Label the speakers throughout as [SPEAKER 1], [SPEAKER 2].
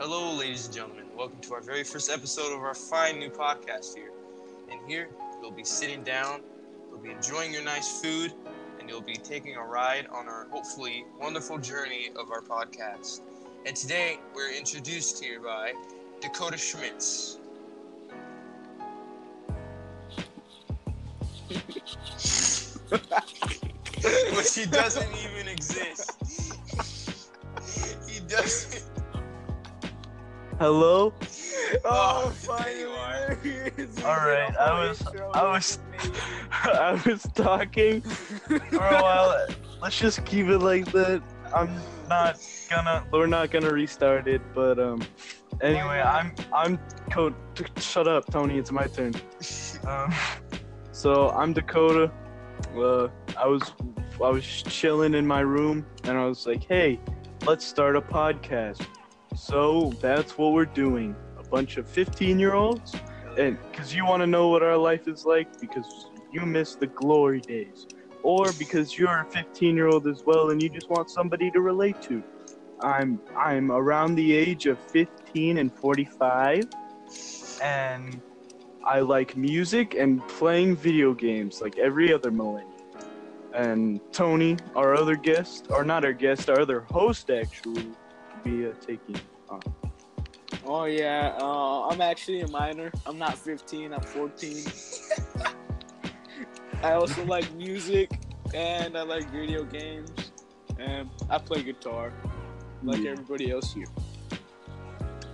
[SPEAKER 1] Hello, ladies and gentlemen. Welcome to our very first episode of our fine new podcast here. And here, you'll be sitting down, you'll be enjoying your nice food, and you'll be taking a ride on our hopefully wonderful journey of our podcast. And today, we're introduced here by Dakota Schmitz. but he doesn't even exist. he doesn't.
[SPEAKER 2] Hello.
[SPEAKER 1] Oh,
[SPEAKER 3] finally! there he is.
[SPEAKER 2] All right, I was, I was, I was talking for a while. Let's just keep it like that. I'm not gonna, we're not gonna restart it, but um, anyway, I'm, I'm, Co- shut up, Tony. It's my turn. Um, so I'm Dakota. Uh, I was, I was chilling in my room, and I was like, hey, let's start a podcast. So that's what we're doing. A bunch of 15 year olds and because you want to know what our life is like because you miss the glory days. Or because you're a 15 year old as well and you just want somebody to relate to. I'm i'm around the age of 15 and 45 and i like music and playing video games like every other millennial. And tony our other guest or not our guest our other host actually be uh, taking on
[SPEAKER 3] Oh yeah, uh, I'm actually a minor. I'm not 15. I'm 14. I also like music and I like video games and I play guitar like
[SPEAKER 2] Yeah.
[SPEAKER 3] everybody else here.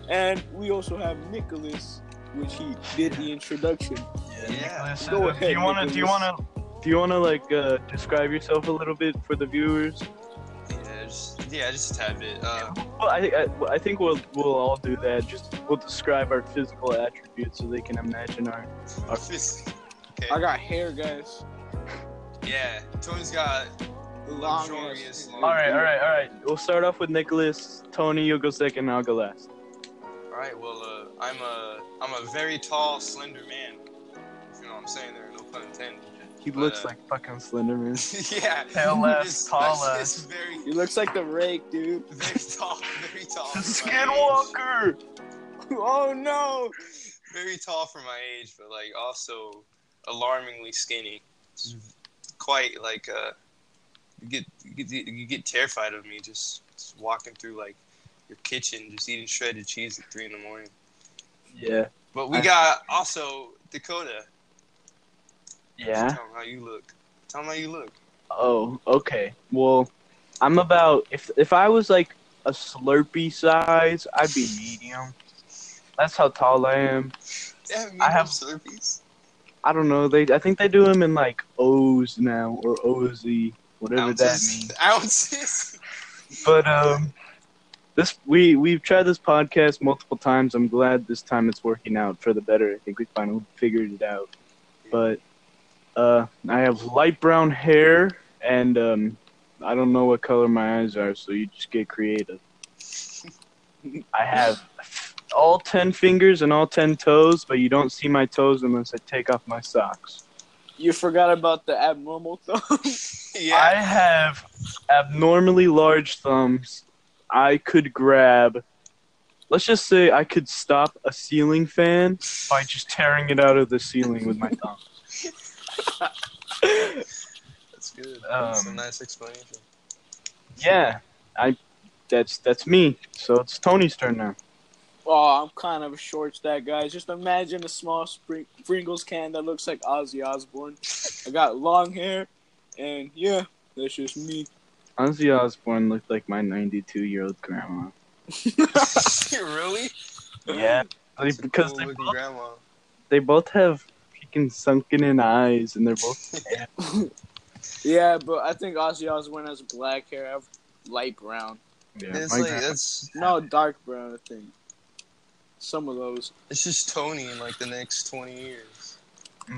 [SPEAKER 3] And we also have Nicholas, which he did the introduction.
[SPEAKER 1] Yeah.
[SPEAKER 2] Nicholas,
[SPEAKER 3] Go
[SPEAKER 2] uh,
[SPEAKER 3] ahead,
[SPEAKER 2] do you want to? Do you want to? Do you want to like uh, describe yourself a little bit for the viewers?
[SPEAKER 1] Yeah, just, yeah, just a tad bit. Uh,
[SPEAKER 2] Well, I, I, I think we'll we'll all do that. Just we'll describe our physical attributes so they can imagine our. our
[SPEAKER 1] fist- okay.
[SPEAKER 3] I got hair, guys.
[SPEAKER 1] Yeah, Tony's got.
[SPEAKER 3] Long
[SPEAKER 1] Luxurious.
[SPEAKER 3] ass.
[SPEAKER 2] all right, all right, all right. We'll start off with Nicholas. Tony, you'll go second. I'll go last.
[SPEAKER 1] All right. Well, uh, I'm a I'm a very tall, slender man. If you know what I'm saying there, no pun intended.
[SPEAKER 2] He
[SPEAKER 1] But,
[SPEAKER 2] looks
[SPEAKER 1] uh,
[SPEAKER 2] like fucking Slenderman.
[SPEAKER 1] yeah.
[SPEAKER 2] Tail left,
[SPEAKER 1] Just-
[SPEAKER 2] tall
[SPEAKER 1] just. Very,
[SPEAKER 3] He looks like the rake, dude.
[SPEAKER 1] very tall, very tall. for my.
[SPEAKER 2] Skinwalker.
[SPEAKER 3] Oh no!
[SPEAKER 1] Very tall for my age, but like also alarmingly skinny. Just quite like uh, you get you get you get terrified of me just, just walking through like your kitchen, just eating shredded cheese at three in the morning.
[SPEAKER 2] Yeah.
[SPEAKER 1] But we
[SPEAKER 2] I-
[SPEAKER 1] got also Dakota.
[SPEAKER 2] Yeah.
[SPEAKER 1] Tell them how you look. Tell them how you look.
[SPEAKER 2] Oh, okay. Well, I'm about if if I was like a Slurpee size, I'd be medium. That's how tall I am.
[SPEAKER 1] Yeah,
[SPEAKER 2] I have-
[SPEAKER 1] Slurpees.
[SPEAKER 2] I don't know. They I think they do them in like O's now or OZ, whatever that means.
[SPEAKER 1] Ounces. Ounces.
[SPEAKER 2] But um, this we we've tried this podcast multiple times. I'm glad this time it's working out for the better. I think we finally figured it out. But uh, I have light brown hair and um, I don't know what color my eyes are, so you just get creative. I have all ten fingers and all ten toes, but you don't see my toes unless I take off my socks.
[SPEAKER 3] You forgot about the abnormal thumb.
[SPEAKER 2] I have abnormally large thumbs. I could grab, let's just say I could stop a ceiling fan by just tearing it out of the ceiling with my thumb.
[SPEAKER 1] That's good. That's a
[SPEAKER 2] Um,
[SPEAKER 1] nice explanation.
[SPEAKER 2] Yeah, I. That's that's me. So it's Tony's turn now.
[SPEAKER 3] Oh, I'm kind of a short stack, guys. Just imagine a small spring- Pringles can that looks like Ozzy Osbourne. I got long hair, and yeah, that's just me.
[SPEAKER 2] Ozzy Osbourne looked like my 92 year old grandma.
[SPEAKER 1] really?
[SPEAKER 2] Yeah,
[SPEAKER 1] That's
[SPEAKER 2] because
[SPEAKER 1] cool
[SPEAKER 2] they both,
[SPEAKER 1] grandma.
[SPEAKER 2] they both have freaking sunken in eyes, and they're both
[SPEAKER 3] Yeah, but I think Ozzy Osbourne has black hair. I have light brown.
[SPEAKER 2] yeah.
[SPEAKER 1] It's
[SPEAKER 2] my
[SPEAKER 1] like that's
[SPEAKER 3] No, dark brown, I think. Some of those.
[SPEAKER 1] it's just Tony in like the next twenty years.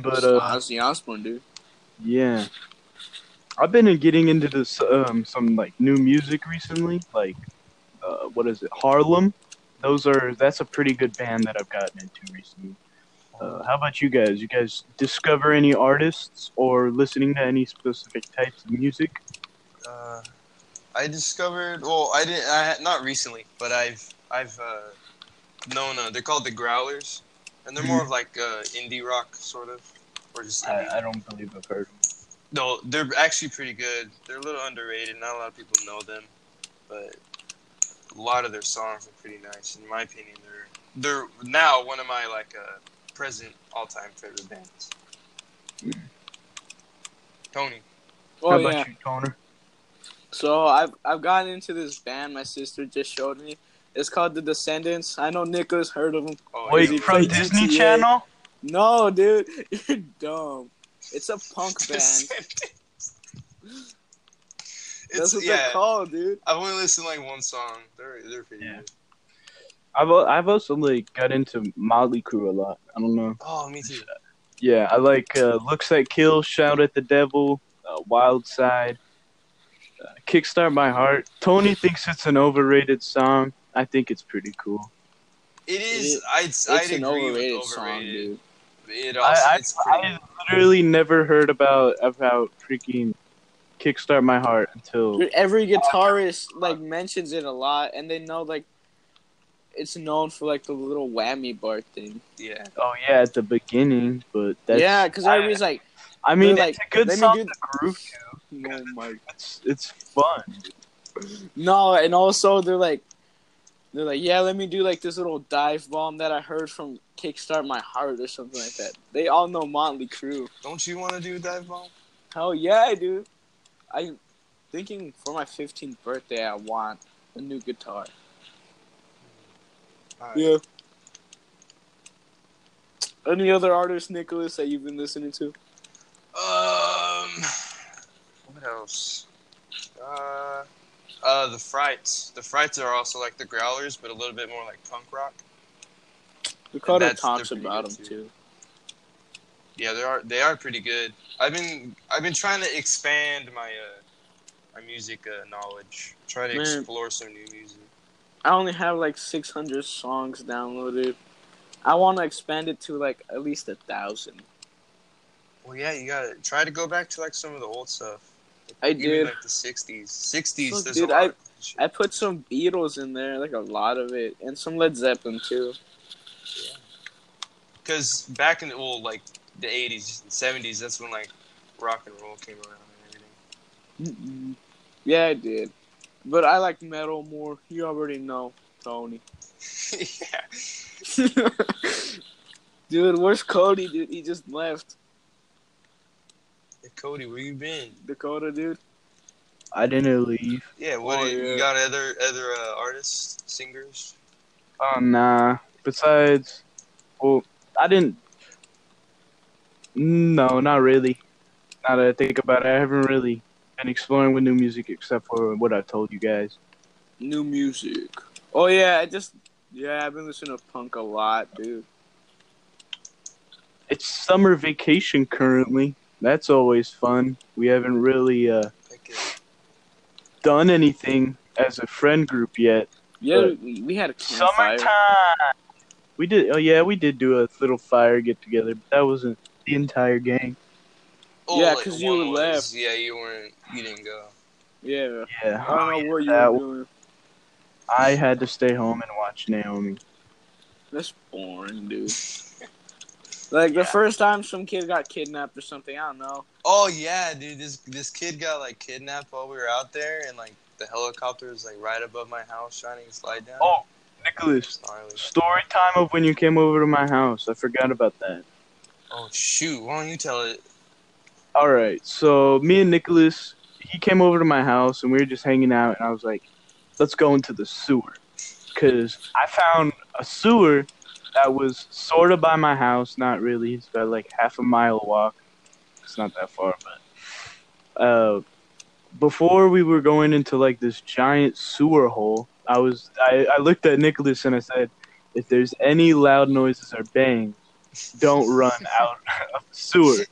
[SPEAKER 2] but uh,
[SPEAKER 3] Ozzy Osbourne, dude.
[SPEAKER 2] Yeah. I've been getting into this um some like new music recently, like uh what is it? Harlem. Those are that's a pretty good band that I've gotten into recently. Uh, how about you guys? You guys discover any artists or listening to any specific types of music?
[SPEAKER 1] Uh, I discovered. Well, I didn't. I not recently, but I've I've uh, known uh, they're called the Growlers, and they're more of like uh, indie rock sort of, or just indie.
[SPEAKER 2] I, I don't believe I've heard.
[SPEAKER 1] No, they're actually pretty good. They're a little underrated. Not a lot of people know them, but a lot of their songs are pretty nice. In my opinion, they're they're now one of my like uh, present all time favorite bands. Tony,
[SPEAKER 3] Oh
[SPEAKER 2] How about
[SPEAKER 3] yeah.
[SPEAKER 2] you, Toner?
[SPEAKER 3] So I've I've gotten into this band my sister just showed me. It's called The Descendents. I know Nicholas heard of them.
[SPEAKER 1] oh,
[SPEAKER 2] Wait,
[SPEAKER 1] yeah,
[SPEAKER 2] from Disney
[SPEAKER 3] GTA.
[SPEAKER 2] Channel?
[SPEAKER 3] No, dude, you're dumb. It's a punk band. That's
[SPEAKER 1] it's
[SPEAKER 3] what
[SPEAKER 1] yeah.
[SPEAKER 3] they're called, dude.
[SPEAKER 1] I've only listened to like one song. They're they're pretty
[SPEAKER 2] Yeah.
[SPEAKER 1] good.
[SPEAKER 2] I've I've also like got into Motley Crue a lot. I don't know.
[SPEAKER 1] Oh, me too.
[SPEAKER 2] Yeah, I like uh, Looks That Kill, Shout at the Devil, uh, Wild Side, uh, Kickstart My Heart. Tony thinks it's an overrated song. I think it's pretty cool.
[SPEAKER 1] It is.
[SPEAKER 3] It-
[SPEAKER 1] I'd
[SPEAKER 3] It's
[SPEAKER 1] I'd
[SPEAKER 3] an
[SPEAKER 1] agree
[SPEAKER 3] overrated,
[SPEAKER 1] with
[SPEAKER 3] song, dude.
[SPEAKER 1] It also
[SPEAKER 2] I,
[SPEAKER 1] it's
[SPEAKER 2] I. I literally never heard about about freaking Kickstart My Heart until
[SPEAKER 3] Dude, every guitarist like mentions it a lot, and they know like it's known for like the little whammy bar thing.
[SPEAKER 1] yeah.
[SPEAKER 2] oh yeah at the beginning, but that's
[SPEAKER 3] yeah, because
[SPEAKER 2] I-
[SPEAKER 3] was like,
[SPEAKER 2] I mean
[SPEAKER 3] they're
[SPEAKER 2] it's a good
[SPEAKER 3] let me
[SPEAKER 2] song
[SPEAKER 3] do-
[SPEAKER 2] to groove to.
[SPEAKER 3] oh my.
[SPEAKER 2] It's it's fun.
[SPEAKER 3] No, and also they're like, they're like, yeah, let me do like this little dive bomb that I heard from Kickstart My Heart or something like that. They all know Motley Crue.
[SPEAKER 1] Don't you want to do a dive bomb?
[SPEAKER 3] Hell yeah, I do. I'm thinking for my 15th birthday, I want a new guitar.
[SPEAKER 1] Alright.
[SPEAKER 3] Yeah. Any other artists, Nicholas, that you've been listening to?
[SPEAKER 1] Um. What else? Uh. Uh, the Frights. The Frights are also like the Growlers, but a little bit more like punk rock. That's-
[SPEAKER 3] talks about them
[SPEAKER 1] too.
[SPEAKER 3] too.
[SPEAKER 1] Yeah, they are. They are pretty good. I've been I've been trying to expand my uh my music uh, knowledge. Try to
[SPEAKER 3] Man.
[SPEAKER 1] explore some new music.
[SPEAKER 3] I only have like 600 songs downloaded. I want to expand it to like at least a thousand.
[SPEAKER 1] Well, yeah, you gotta try to go back to like some of the old stuff.
[SPEAKER 3] I
[SPEAKER 1] Even
[SPEAKER 3] did.
[SPEAKER 1] like the '60s. '60s.
[SPEAKER 3] Look,
[SPEAKER 1] there's
[SPEAKER 3] dude, I-. I put some Beatles in there, like a lot of it, and some Led Zeppelin too.
[SPEAKER 1] Because back in the well, like the '80s, and '70s, that's when like rock and roll came around and everything.
[SPEAKER 3] Yeah, I did. But I like metal more. You already know, Tony.
[SPEAKER 1] yeah.
[SPEAKER 3] dude, where's Cody, dude? He just left.
[SPEAKER 1] Hey, Cody, where you been?
[SPEAKER 3] Dakota, dude.
[SPEAKER 2] I didn't leave.
[SPEAKER 1] Yeah, what
[SPEAKER 3] Oh,
[SPEAKER 1] you,
[SPEAKER 3] yeah.
[SPEAKER 1] you got? Other other uh, artists, singers?
[SPEAKER 2] Oh nah. Besides, well, I didn't. No, not really. Now that I think about it, I haven't really been exploring with new music except for what I told you guys.
[SPEAKER 3] New music. Oh yeah, I just yeah, I've been listening to punk a lot, dude.
[SPEAKER 2] It's summer vacation currently. That's always fun. We haven't really uh, done anything as a friend group yet.
[SPEAKER 3] Yeah, we, we had a campfire.
[SPEAKER 2] Summertime. We did. Oh yeah, we did do a little fire get together, but that wasn't the entire gang.
[SPEAKER 1] Oh,
[SPEAKER 3] Yeah,
[SPEAKER 1] like,
[SPEAKER 3] 'cause you
[SPEAKER 1] one was-
[SPEAKER 3] left.
[SPEAKER 1] Yeah, you weren't. You didn't go.
[SPEAKER 3] Yeah,
[SPEAKER 2] Yeah,
[SPEAKER 3] I don't know what you were doing.
[SPEAKER 2] I had to stay home and watch Naomi.
[SPEAKER 3] That's boring, dude. Like
[SPEAKER 1] Yeah.
[SPEAKER 3] the first time some kid got kidnapped or something, I don't know.
[SPEAKER 1] Oh yeah, dude. This this kid got like kidnapped while we were out there, and like the helicopter was like right above my house, shining a slide down.
[SPEAKER 2] Oh, Nicholas, story time of when you came over to my house. I forgot about that.
[SPEAKER 1] Oh shoot! Why don't you tell it?
[SPEAKER 2] All right, so me and Nicholas, he came over to my house and we were just hanging out, and I was like, "Let's go into the sewer," because I found a sewer that was sort of by my house, not really. It's about like half a mile walk. It's not that far, but uh, before we were going into like this giant sewer hole, I was I, I looked at Nicholas and I said, "If there's any loud noises or bangs, don't run out of the sewer."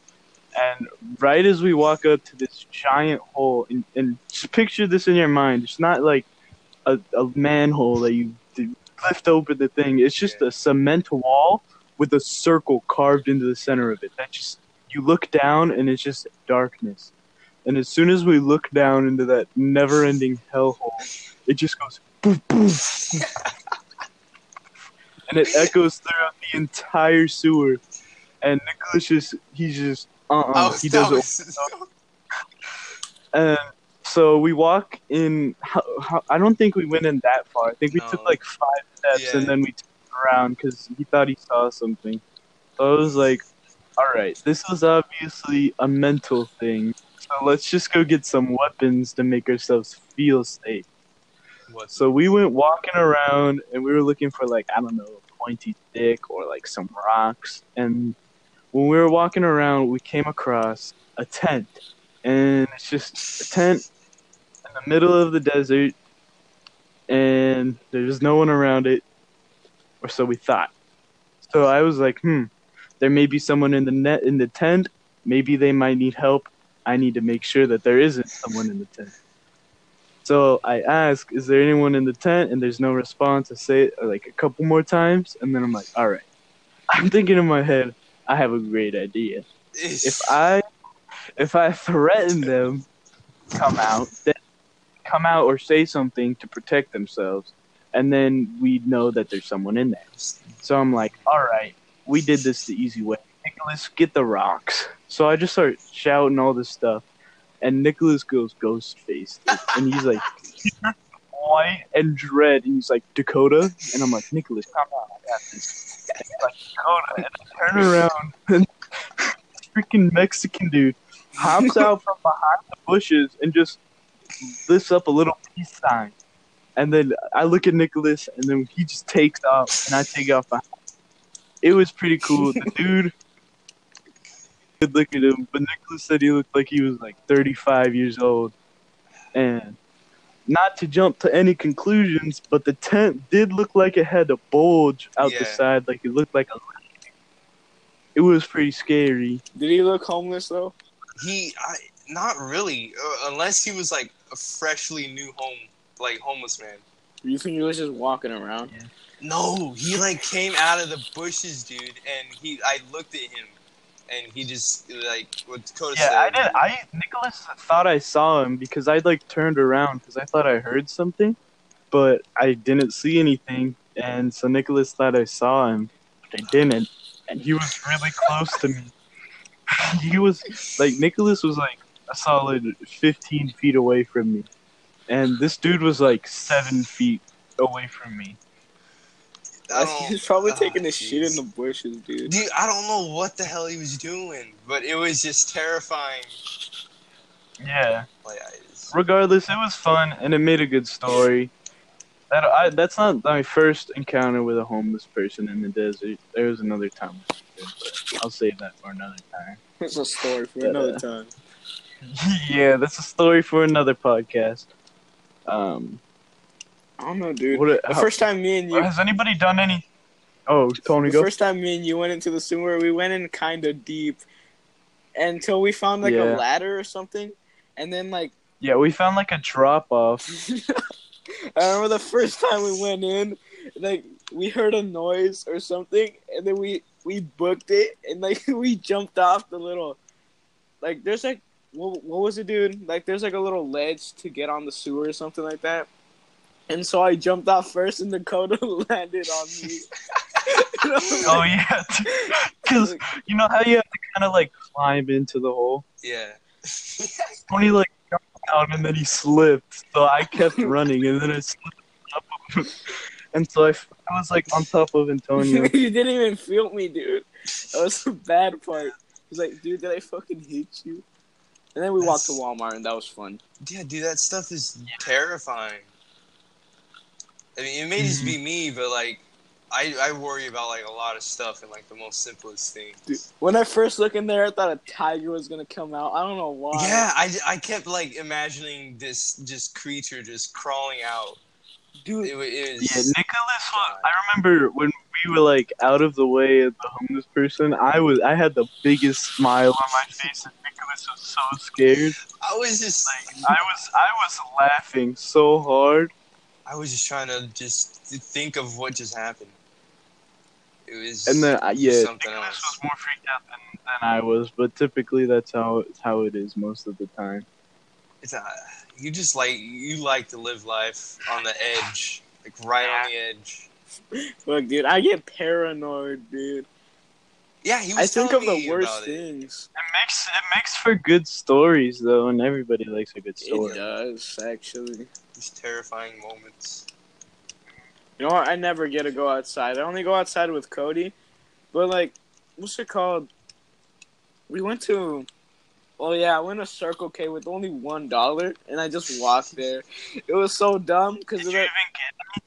[SPEAKER 2] And right as we walk up to this giant hole, and, and just picture this in your mind. It's not like a, a manhole that you lift open the thing. It's just a cement wall with a circle carved into the center of it. That just you look down and it's just darkness. And as soon as we look down into that never-ending hellhole, it just goes boom, boom. and it echoes throughout the entire sewer. And Nicholas just he's just uh uh
[SPEAKER 1] I was-
[SPEAKER 2] he doesn't.
[SPEAKER 1] was-
[SPEAKER 2] And so we walk in. How, how, I don't think we went in that far. I think we
[SPEAKER 1] No.
[SPEAKER 2] took like five steps
[SPEAKER 1] Yeah.
[SPEAKER 2] and then we turned around because he thought he saw something. So I was like, "All right, this was obviously a mental thing. So let's just go get some weapons to make ourselves feel safe."
[SPEAKER 1] What?
[SPEAKER 2] So we went walking around and we were looking for like I don't know a pointy stick or like some rocks. And when we were walking around, we came across a tent, and it's just a tent in the middle of the desert, and there's no one around it, or so we thought. So I was like, hmm, there may be someone in the net in the tent. Maybe they might need help. I need to make sure that there isn't someone in the tent. So I ask, "Is there anyone in the tent?" And there's no response. I say it like a couple more times, and then I'm like, "All right." I'm thinking in my head, I have a great idea. If I, if I threaten them, come out, then come out or say something to protect themselves, and then we know that there's someone in there. So I'm like, "All right, we did this the easy way. Nicholas, get the rocks." So I just start shouting all this stuff, and Nicholas goes ghost faced, and he's like white and dread, and he's like Dakota, and I'm like Nicholas, calm down, I got this. Like Dakota, and I turn around, and freaking Mexican dude hops out from behind the bushes and just lifts up a little peace sign. And then I look at Nicholas, and then he just takes off, and I take off behind. It was pretty cool. The dude could look at him, but Nicholas said he looked like he was like 35 years old. And not to jump to any conclusions, but the tent did look like it had a bulge out the side, like it looked like a. It was pretty scary.
[SPEAKER 3] Did he look homeless though?
[SPEAKER 1] He, I, not really, uh, unless he was like a freshly new home, like homeless man.
[SPEAKER 3] You think he was just walking around?
[SPEAKER 1] No, he like came out of the bushes, dude, and he, I looked at him, and he just like what Dakota
[SPEAKER 2] Yeah,
[SPEAKER 1] said.
[SPEAKER 2] I did. I Nicholas thought I saw him because I like turned around because I thought I heard something, but I didn't see anything, and so Nicholas thought I saw him, but I didn't, and he was really close to me. he was like Nicholas was like a solid 15 feet away from me, and this dude was like seven feet away from me.
[SPEAKER 1] I
[SPEAKER 3] He's probably
[SPEAKER 1] oh,
[SPEAKER 3] taking a shit in the bushes, dude.
[SPEAKER 1] Dude, I don't know what the hell he was doing, but it was just terrifying.
[SPEAKER 2] Yeah.
[SPEAKER 1] Like, just,
[SPEAKER 2] regardless, it was fun and it made a good story. That I, that's not my first encounter with a homeless person in the desert. There was another time, but I'll save that for another time.
[SPEAKER 3] It's a story for another time.
[SPEAKER 2] yeah, that's a story for another podcast. Um,
[SPEAKER 3] I don't know, dude.
[SPEAKER 2] what,
[SPEAKER 3] The
[SPEAKER 2] how-
[SPEAKER 3] first time me and you,
[SPEAKER 2] has anybody done any? Oh, Tony,
[SPEAKER 3] the
[SPEAKER 2] go.
[SPEAKER 3] first time me and you went into the sewer, we went in kind of deep until we found like
[SPEAKER 2] Yeah.
[SPEAKER 3] a ladder or something, and then like
[SPEAKER 2] Yeah, we found like a drop off.
[SPEAKER 3] I remember the first time we went in, like we heard a noise or something, and then we we booked it, and like we jumped off the little, like there's like what, what was it, dude? Like there's like a little ledge to get on the sewer or something like that. And so I jumped out first, and Dakota landed on me. And I
[SPEAKER 2] Oh
[SPEAKER 3] like-
[SPEAKER 2] yeah, because you know how you have to kind of like climb into the hole.
[SPEAKER 1] yeah.
[SPEAKER 2] Tony like jumped out and then he slipped, so I kept running and then I slipped on top of him. And so I was like on top of Antonio.
[SPEAKER 3] you didn't even feel me, dude. That was the bad part. He's like, dude, did I fucking hit you? And then we walked to Walmart, and that was fun.
[SPEAKER 1] Yeah, dude, that stuff is terrifying. I mean, it may just
[SPEAKER 2] Mm-hmm.
[SPEAKER 1] be me, but like, I I worry about like a lot of stuff and like the most simplest things.
[SPEAKER 3] Dude, when I first looked in there, I thought a tiger was gonna come out. I don't know why.
[SPEAKER 1] Yeah, I, I kept like imagining this just creature just crawling out.
[SPEAKER 3] dude.
[SPEAKER 1] It, wa- it
[SPEAKER 2] Yeah, Nicholas was. I remember when we were like out of the way of the homeless person. I was. I had the biggest smile on my face, and Nicholas was so scared.
[SPEAKER 1] I was just
[SPEAKER 2] Like I was. I was laughing so hard.
[SPEAKER 1] I was just trying to just think of what just happened. It was
[SPEAKER 2] And then, uh, yeah,
[SPEAKER 1] something
[SPEAKER 2] Nicholas
[SPEAKER 1] else.
[SPEAKER 2] was more freaked out than, than I was. But typically, that's how how it is most of the time.
[SPEAKER 1] It's a, you just like you like to live life on the edge, like right on the edge.
[SPEAKER 3] Look, dude, I get paranoid, dude.
[SPEAKER 1] Yeah, he was
[SPEAKER 3] I think of the worst
[SPEAKER 1] about it.
[SPEAKER 3] things.
[SPEAKER 2] It makes it makes for good stories though, and everybody likes a good story.
[SPEAKER 3] It does actually.
[SPEAKER 1] These terrifying moments.
[SPEAKER 3] You know what? I never get to go outside. I only go outside with Cody. But like, what's it called? We went to. Oh yeah, I went to Circle K with only one dollar, and I just walked there. It was so dumb because of that
[SPEAKER 2] even get?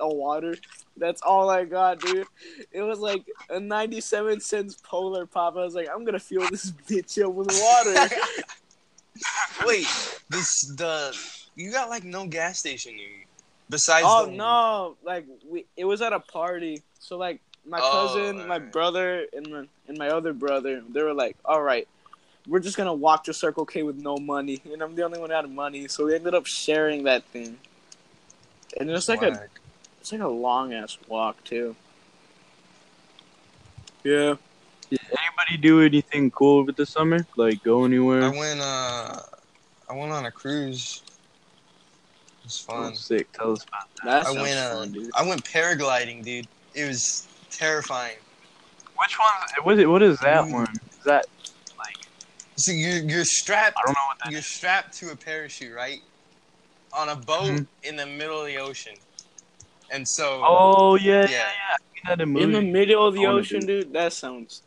[SPEAKER 3] a water. That's all I got, dude. It was like a ninety-seven cents Polar Pop. I was like, I'm gonna fill this bitch up with water.
[SPEAKER 1] Wait, this the you got like no gas station near you. Besides
[SPEAKER 3] oh
[SPEAKER 1] the
[SPEAKER 3] no! Like we, it was at a party. So like my
[SPEAKER 1] Oh,
[SPEAKER 3] cousin, my
[SPEAKER 1] alright.
[SPEAKER 3] brother, and my, and my other brother, they were like, "All right, we're just gonna walk to Circle K with no money," and I'm the only one out of money. So we ended up sharing that thing, and it's like a it's like a long ass walk too. Yeah.
[SPEAKER 2] Did anybody do anything cool over the summer? Like go anywhere?
[SPEAKER 1] I went uh I went on a cruise. It was fun.
[SPEAKER 2] sick. Tell us about
[SPEAKER 3] That
[SPEAKER 1] I
[SPEAKER 3] sounds
[SPEAKER 1] went uh,
[SPEAKER 3] fun, dude.
[SPEAKER 1] I went paragliding, dude. It was terrifying.
[SPEAKER 2] Which one? What is, what is that
[SPEAKER 1] Mm.
[SPEAKER 2] one? Is that like
[SPEAKER 1] So you're you're strapped
[SPEAKER 2] I don't know what that
[SPEAKER 1] you're
[SPEAKER 2] is.
[SPEAKER 1] strapped to a parachute, right? On a boat
[SPEAKER 2] Mhm.
[SPEAKER 1] in the middle of the ocean. And so
[SPEAKER 2] Oh yeah, yeah,
[SPEAKER 1] Yeah.
[SPEAKER 2] yeah. I've that in
[SPEAKER 3] In the middle of the ocean,
[SPEAKER 2] do
[SPEAKER 3] dude. That sounds.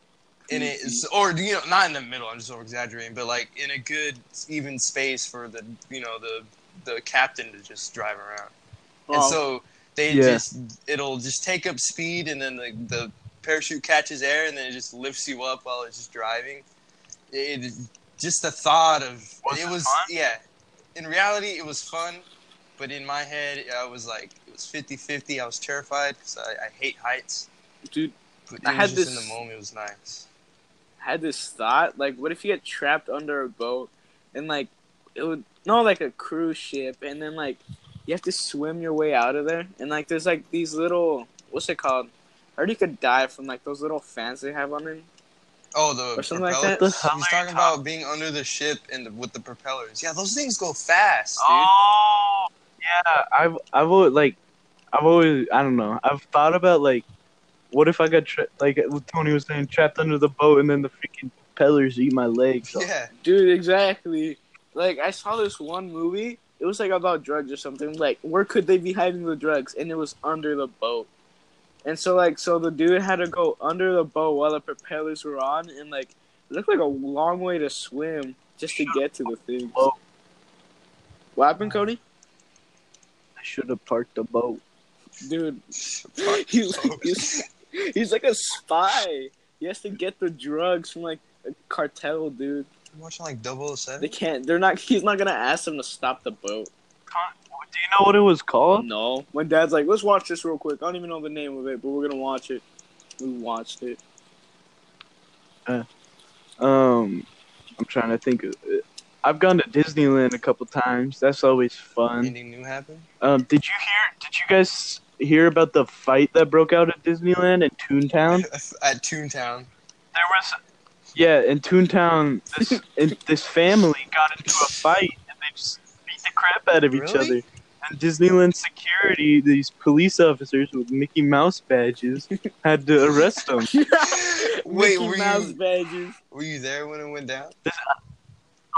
[SPEAKER 1] in it is, or you know, not in the middle. I'm just over exaggerating, but like in a good even space for the you know the the captain to just drive around. And
[SPEAKER 3] Oh,
[SPEAKER 1] so they
[SPEAKER 2] Yeah.
[SPEAKER 1] just it'll just take up speed, and then the, the parachute catches air, and then it just lifts you up while it's just driving. It, it- just the thought of
[SPEAKER 2] Was
[SPEAKER 1] it
[SPEAKER 2] it
[SPEAKER 1] was
[SPEAKER 2] fun?
[SPEAKER 1] yeah. In reality, it was fun, but in my head, I was like it was 50-50. I was terrified because I, I hate heights.
[SPEAKER 3] dude,
[SPEAKER 1] But it
[SPEAKER 3] I
[SPEAKER 1] was
[SPEAKER 3] had
[SPEAKER 1] just
[SPEAKER 3] this-
[SPEAKER 1] in the moment. It was nice.
[SPEAKER 3] I had this thought. Like, what if you get trapped under a boat and like it would no like a cruise ship, and then like you have to swim your way out of there, and like there's like these little what's it called? I heard you could die from like those little fans they have on them.
[SPEAKER 1] Oh, the
[SPEAKER 3] Or something like that?
[SPEAKER 2] The
[SPEAKER 1] He's
[SPEAKER 2] are you
[SPEAKER 1] talking about being under the ship and the, with the propellers. Yeah, those things go fast, dude.
[SPEAKER 2] Oh yeah, I've I've always like I've always I don't know. I've thought about like what if I got tra- like Tony was saying trapped under the boat and then the freaking propellers eat my legs. off.
[SPEAKER 1] Yeah,
[SPEAKER 3] Dude, exactly. Like I saw this one movie. It was like about drugs or something. Like where could they be hiding the drugs? And it was under the boat. And so like so the dude had to go under the boat while the propellers were on, and like it looked like a long way to swim just to get to the thing.
[SPEAKER 2] Whoa.
[SPEAKER 3] What happened, Cody?
[SPEAKER 2] I should have parked the boat.
[SPEAKER 3] Dude, he's he's, he's like a spy. He has to get the drugs from like a cartel, dude.
[SPEAKER 1] I'm watching like
[SPEAKER 3] They can't. They're not. He's not gonna ask them to stop the boat.
[SPEAKER 2] Con- Do you know what it was called?
[SPEAKER 3] No. When Dad's like, "Let's watch this real quick." I don't even know the name of it, but we're gonna watch it. We watched it.
[SPEAKER 2] Um, I'm trying to think of it. I've gone to Disneyland a couple times. That's always fun.
[SPEAKER 1] Anything new happen?
[SPEAKER 2] Um, did you hear? Did you guys hear about the fight that broke out at Disneyland in Toontown?
[SPEAKER 1] At Toontown.
[SPEAKER 2] There was, yeah, in Toontown, this in, this family got into a fight and they just beat the crap out of each
[SPEAKER 1] Really?
[SPEAKER 2] other. And Disneyland security, these police officers with Mickey Mouse badges, had to arrest them.
[SPEAKER 1] Wait,
[SPEAKER 3] Mickey
[SPEAKER 1] were
[SPEAKER 3] Mouse
[SPEAKER 1] you-
[SPEAKER 3] badges.
[SPEAKER 1] Were you there when it went down?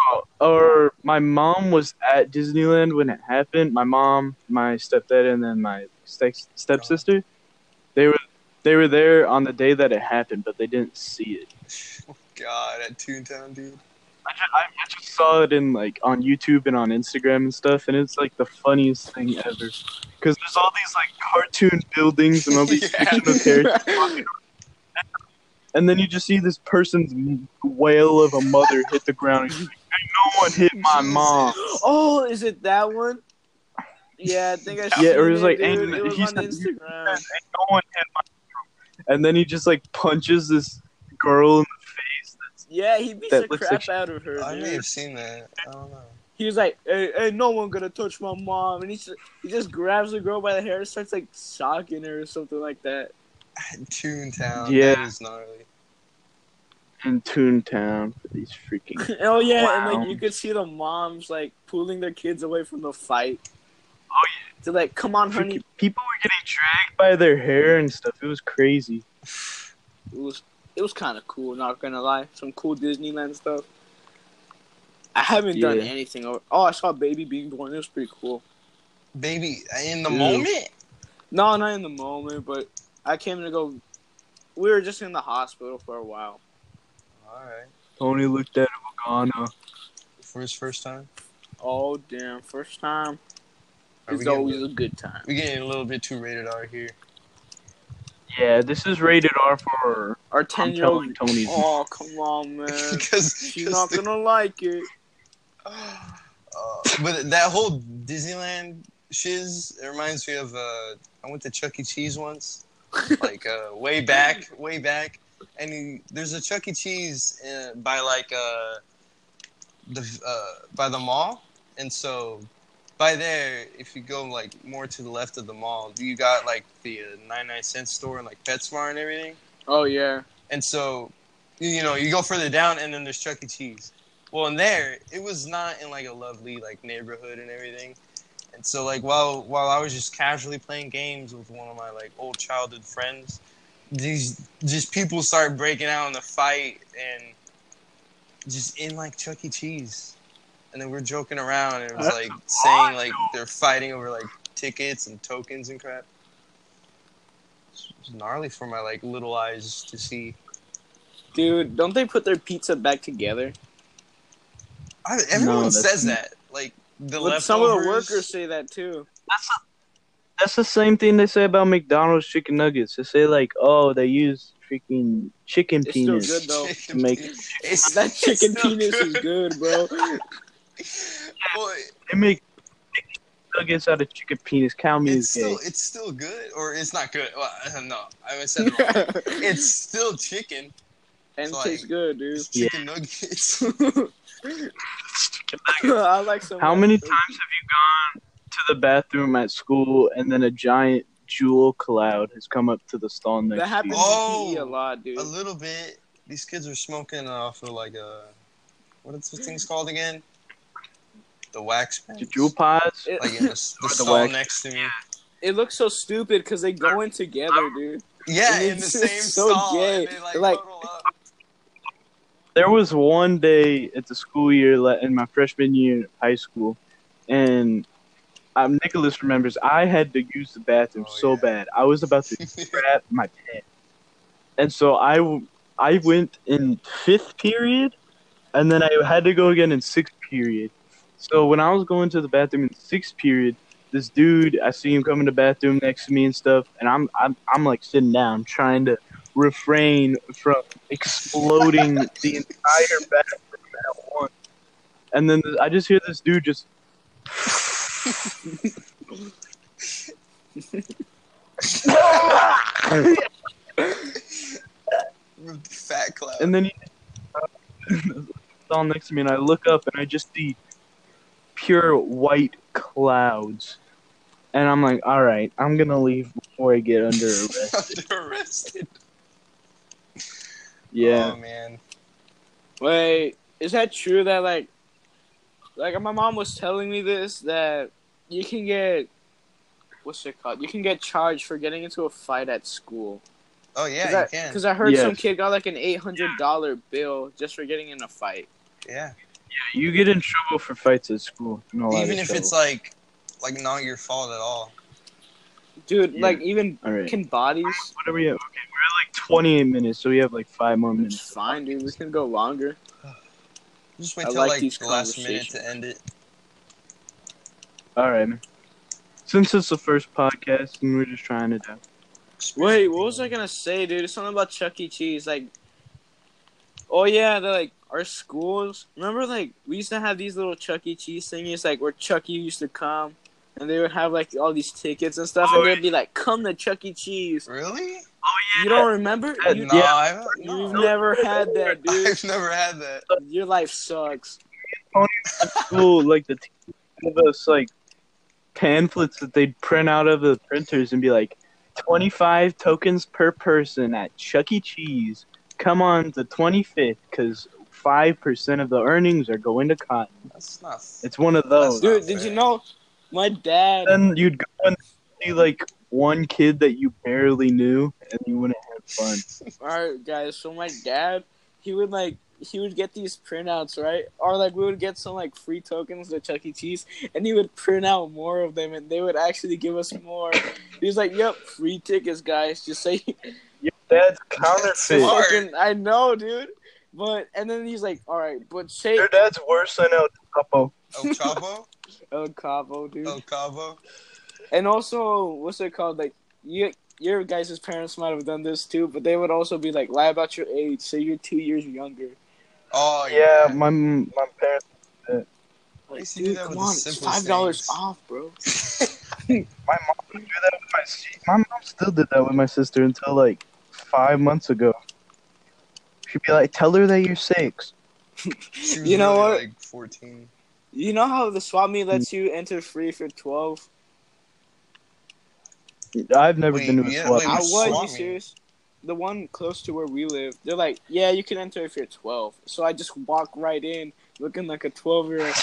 [SPEAKER 2] Oh, or my mom was at Disneyland when it happened. My mom, my stepdad, and then my step stepsister. They were they were there on the day that it happened, but they didn't see it.
[SPEAKER 1] God, at Toontown, dude.
[SPEAKER 2] I just, I, I just saw it in like on YouTube and on Instagram and stuff, and it's like the funniest thing ever. Because there's all these like cartoon buildings and all these
[SPEAKER 1] Yeah.
[SPEAKER 2] fictional characters, and then you just see this person's wail of a mother hit the ground. And she's like, "Hey, no one hit my mom.
[SPEAKER 3] Oh, is it that one? Yeah, I think I.
[SPEAKER 2] Yeah,
[SPEAKER 3] seen
[SPEAKER 2] or it was like,
[SPEAKER 3] dude.
[SPEAKER 2] ain't-
[SPEAKER 3] it was
[SPEAKER 2] he's
[SPEAKER 3] on
[SPEAKER 2] like-
[SPEAKER 3] Instagram.
[SPEAKER 2] Ain't no one hit my mom. And then he just like punches this girl in the face. That's
[SPEAKER 3] Yeah, he beats
[SPEAKER 2] That
[SPEAKER 3] the crap
[SPEAKER 2] like-
[SPEAKER 3] out of her.
[SPEAKER 1] I may
[SPEAKER 3] dude.
[SPEAKER 1] have seen that. I don't know.
[SPEAKER 3] He was like, hey, hey, no one gonna touch my mom," and he just, he just grabs the girl by the hair and starts like socking her or something like that.
[SPEAKER 1] At Toontown.
[SPEAKER 2] Yeah.
[SPEAKER 1] That is gnarly.
[SPEAKER 2] in Toontown for these freaking.
[SPEAKER 3] oh yeah, and like you could see the moms like pulling their kids away from the fight. Oh yeah. They're like, "Come on, honey."
[SPEAKER 2] People were getting dragged by their hair and stuff. It was crazy.
[SPEAKER 3] It was it was kind of cool. Not gonna lie, some cool Disneyland stuff. I haven't done anything. Over- oh, I saw a baby being born. It was pretty cool.
[SPEAKER 1] Baby, in the
[SPEAKER 2] Dude.
[SPEAKER 1] moment.
[SPEAKER 3] No, not in the moment, but I came to go. We were just in the hospital for a while.
[SPEAKER 1] All right.
[SPEAKER 2] Tony looked at Ghana.
[SPEAKER 1] For his first time.
[SPEAKER 3] Oh damn! First time
[SPEAKER 1] Are we
[SPEAKER 3] is
[SPEAKER 1] getting,
[SPEAKER 3] always a good time.
[SPEAKER 1] We're getting a little bit too rated R here.
[SPEAKER 2] Yeah, this is rated R for.
[SPEAKER 3] Our ten year old.
[SPEAKER 2] telling Tony.
[SPEAKER 3] Oh come on, man!
[SPEAKER 1] Because
[SPEAKER 3] She's not gonna like it.
[SPEAKER 1] Uh, but that whole Disneyland shiz, it reminds me of uh, I went to Chuck E. Cheese once, like uh, way back, way back, and you, there's a Chuck E. Cheese uh, by like uh, the uh, by the mall, and so by there, if you go like more to the left of the mall, you got like the uh, 99 cent store and like PetSmart and everything.
[SPEAKER 3] Oh yeah.
[SPEAKER 1] And so, you you know, you go further down, and then there's Chuck E. Cheese. Well, in there, it was not in like a lovely like neighborhood and everything. And so, like while while I was just casually playing games with one of my like old childhood friends, these just people started breaking out in a fight and just in like Chuck E. Cheese. And then we're joking around, and it was
[SPEAKER 2] That's
[SPEAKER 1] like saying like they're fighting over like tickets and tokens and crap. It's gnarly for my like little eyes to see.
[SPEAKER 3] Dude, don't they put their pizza back together?
[SPEAKER 1] I, everyone
[SPEAKER 2] that's
[SPEAKER 1] says that. Like the
[SPEAKER 3] But
[SPEAKER 1] leftovers.
[SPEAKER 3] some of the workers say that too.
[SPEAKER 2] That's that's the same thing they say about McDonald's chicken nuggets. They say like, oh, they use freaking chicken
[SPEAKER 3] It's still
[SPEAKER 2] penis.
[SPEAKER 3] good though.
[SPEAKER 1] Chicken
[SPEAKER 2] to make-
[SPEAKER 1] It's-
[SPEAKER 3] That
[SPEAKER 1] it's
[SPEAKER 3] chicken
[SPEAKER 1] still
[SPEAKER 3] penis is good, bro.
[SPEAKER 1] Boy,
[SPEAKER 2] They make chicken nuggets out of chicken penis. Cow me
[SPEAKER 1] it's
[SPEAKER 2] is gay.
[SPEAKER 1] still it's still good, or it's not good. Well, I don't know. I said it wrong. it's still chicken.
[SPEAKER 3] and
[SPEAKER 1] It's
[SPEAKER 3] it
[SPEAKER 1] like-
[SPEAKER 3] tastes good, dude.
[SPEAKER 1] It's chicken nuggets.
[SPEAKER 3] I like some.
[SPEAKER 2] How many times have you gone to the bathroom at school and then a giant Juul cloud has come up to the stall next
[SPEAKER 3] That
[SPEAKER 2] to
[SPEAKER 3] happens
[SPEAKER 2] you?
[SPEAKER 1] Oh,
[SPEAKER 3] to me a lot, dude.
[SPEAKER 1] a little bit. These kids are smoking off of like a what is the thing's called again? The wax
[SPEAKER 2] The
[SPEAKER 1] pens?
[SPEAKER 2] Juul pods?
[SPEAKER 3] It,
[SPEAKER 1] Like in the, the
[SPEAKER 2] the
[SPEAKER 1] stall
[SPEAKER 2] wax.
[SPEAKER 1] next to me.
[SPEAKER 3] it looks so stupid because they go in together, dude.
[SPEAKER 1] Yeah,
[SPEAKER 3] And
[SPEAKER 1] in the
[SPEAKER 3] it's
[SPEAKER 1] same
[SPEAKER 3] so
[SPEAKER 1] stall.
[SPEAKER 3] gay.
[SPEAKER 1] And they like,
[SPEAKER 3] Like-
[SPEAKER 2] There was one day at the school year in my freshman year of high school, and um, Nicholas remembers I had to use the bathroom
[SPEAKER 1] Oh,
[SPEAKER 2] so
[SPEAKER 1] yeah.
[SPEAKER 2] bad. I was about to crap my pants, and so I I went in fifth period, and then I had to go again in sixth period. So when I was going to the bathroom in sixth period, this dude I see him come in the bathroom next to me and stuff, and I'm I'm I'm like sitting down trying to refrain from exploding the entire bathroom at once. And then I just hear this dude just
[SPEAKER 1] Fat cloud.
[SPEAKER 2] and then he all next to me and I look up and I just see pure white clouds. And I'm like, all right, I'm gonna leave before I get under arrest.
[SPEAKER 1] Under arrested.
[SPEAKER 2] Yeah.
[SPEAKER 1] Oh man.
[SPEAKER 3] Wait, is that true that like, like my mom was telling me this that you can get, what's it called? You can get charged for getting into a fight at school.
[SPEAKER 1] Oh yeah,
[SPEAKER 3] Cause I,
[SPEAKER 1] you can.
[SPEAKER 3] 'cause I heard
[SPEAKER 2] Yes.
[SPEAKER 3] some kid got like an eight hundred dollar bill just for getting in a fight.
[SPEAKER 1] Yeah.
[SPEAKER 2] You get in trouble for fights at school. No lot
[SPEAKER 1] Even if it's like, like not your fault at all.
[SPEAKER 3] Dude,
[SPEAKER 2] Yeah.
[SPEAKER 3] like even
[SPEAKER 2] all right.
[SPEAKER 3] can bodies.
[SPEAKER 2] What are we at? Okay, we're at like 28 minutes, so we have like five more
[SPEAKER 3] It's
[SPEAKER 2] minutes.
[SPEAKER 3] fine, dude. We can go longer.
[SPEAKER 1] Just wait
[SPEAKER 3] I
[SPEAKER 1] till
[SPEAKER 3] like
[SPEAKER 1] like
[SPEAKER 3] these
[SPEAKER 1] the last minute
[SPEAKER 3] conversations.
[SPEAKER 1] to end it.
[SPEAKER 2] All right, man. Since it's the first podcast and we're just trying to out.
[SPEAKER 3] Wait, what was I gonna say, dude? It's something about Chuck E. Cheese. Like, oh yeah, they're like our schools. Remember, like we used to have these little Chuck E. Cheese thingies, like where Chuck E. used to come, and they would have like all these tickets and stuff,
[SPEAKER 2] Oh,
[SPEAKER 3] and they'd be like, "Come to Chuck E. Cheese."
[SPEAKER 1] Really? Oh yeah.
[SPEAKER 3] You don't remember?
[SPEAKER 2] Uh,
[SPEAKER 3] You,
[SPEAKER 1] No,
[SPEAKER 2] Yeah.
[SPEAKER 1] I've, no.
[SPEAKER 3] You've never had that, dude.
[SPEAKER 1] I've never had that.
[SPEAKER 3] Your life sucks.
[SPEAKER 2] School, like the teachers give us like pamphlets that they'd print out of the printers and be like, 25 tokens per person at Chuck E. Cheese. Come on the 25th, because 5% of the earnings are going to cotton.
[SPEAKER 1] That's not.
[SPEAKER 2] It's one of those.
[SPEAKER 3] Dude, did
[SPEAKER 1] fair.
[SPEAKER 3] you know? My dad.
[SPEAKER 2] Then you'd go and see like one kid that you barely knew, and you wouldn't have fun.
[SPEAKER 3] All right, guys. So my dad, he would like he would get these printouts, right? Or like we would get some like free tokens at Chuck E. Cheese, and he would print out more of them, and they would actually give us more. He's like, "Yep, free tickets, guys. Just say."
[SPEAKER 2] Your dad's counterfeit.
[SPEAKER 1] Smart.
[SPEAKER 3] fucking, I know, dude. But and then he's like, "All right, but say
[SPEAKER 2] Your dad's worse than El Chapo.
[SPEAKER 1] El Chapo,
[SPEAKER 3] El Cabo, dude."
[SPEAKER 1] El Cabo.
[SPEAKER 3] And also, what's it called? Like you, your guys' parents might have done this too, but they would also be like, lie about your age, say you're two years younger.
[SPEAKER 1] Oh
[SPEAKER 2] Yeah,
[SPEAKER 1] yeah.
[SPEAKER 2] my my parents.
[SPEAKER 3] Like,
[SPEAKER 1] least you
[SPEAKER 3] dude,
[SPEAKER 1] that
[SPEAKER 3] come on, it's five dollars off, bro.
[SPEAKER 2] My mom would do that with my si- my mom still did that with my sister until like five months ago. She'd be like, "Tell her that you're six.
[SPEAKER 3] You know what?
[SPEAKER 1] Like fourteen.
[SPEAKER 3] You know how the swap meet lets you enter free for twelve?
[SPEAKER 2] I've never
[SPEAKER 1] Wait,
[SPEAKER 2] been to a
[SPEAKER 1] yeah,
[SPEAKER 2] swap.
[SPEAKER 1] wait,
[SPEAKER 3] I was. You serious? The one close to where we live. They're like, yeah, you can enter if you're twelve. So I just walk right in, looking like a twelve year old.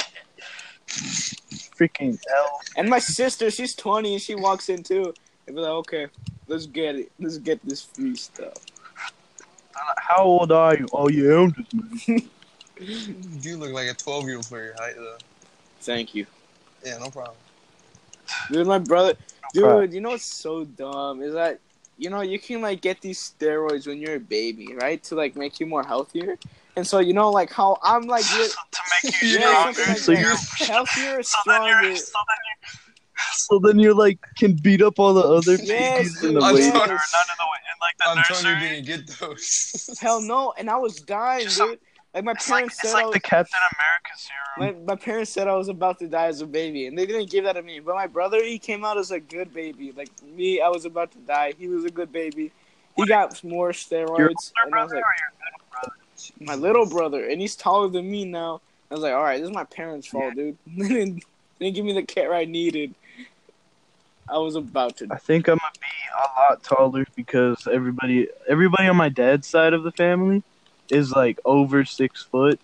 [SPEAKER 2] Freaking hell.
[SPEAKER 3] And my sister, she's twenty, and she walks in too. And be like, okay, let's get it. Let's get this free stuff.
[SPEAKER 2] Uh, how old are you? Oh yeah, I'm just moving.
[SPEAKER 1] You do look like a twelve-year-old for your height, though.
[SPEAKER 3] Thank you.
[SPEAKER 1] Yeah, no problem.
[SPEAKER 3] Dude, my brother,
[SPEAKER 2] Right.
[SPEAKER 3] dude, you know what's so dumb is that you know you can like get these steroids when you're a baby, right, to like make you more healthier. And so you know, like how I'm like
[SPEAKER 2] to make you
[SPEAKER 3] Yeah,
[SPEAKER 2] stronger,
[SPEAKER 3] something like
[SPEAKER 2] so
[SPEAKER 3] that.
[SPEAKER 2] you're
[SPEAKER 3] healthier,
[SPEAKER 2] so then
[SPEAKER 3] stronger.
[SPEAKER 2] you're so then you so then you like can beat up all the other
[SPEAKER 3] Yes,
[SPEAKER 2] babies in the
[SPEAKER 3] dude,
[SPEAKER 1] I'm
[SPEAKER 2] waiting
[SPEAKER 1] sorry.
[SPEAKER 2] room, the wa- in like the
[SPEAKER 1] Antonio
[SPEAKER 2] nursery.
[SPEAKER 1] didn't get those.
[SPEAKER 3] Hell no, and I was dying,
[SPEAKER 2] Just some-
[SPEAKER 3] dude. Like my
[SPEAKER 2] It's like
[SPEAKER 3] parents
[SPEAKER 2] it's
[SPEAKER 3] said, I
[SPEAKER 2] like
[SPEAKER 3] was,
[SPEAKER 2] the Captain America serum.
[SPEAKER 3] my, my parents said I was about to die as a baby, and they didn't give that to me. But my brother, he came out as a good baby. Like me, I was about to die. He was a good baby. He got more steroids,
[SPEAKER 2] Your older
[SPEAKER 3] and I was like,
[SPEAKER 2] or your
[SPEAKER 3] my little brother, and he's taller than me now. I was like, all right, this is my parents' fault, dude. they didn't, give me the care I needed. I was about to.
[SPEAKER 2] I think I'm gonna be a lot taller because everybody everybody on my dad's side of the family is like over six foot,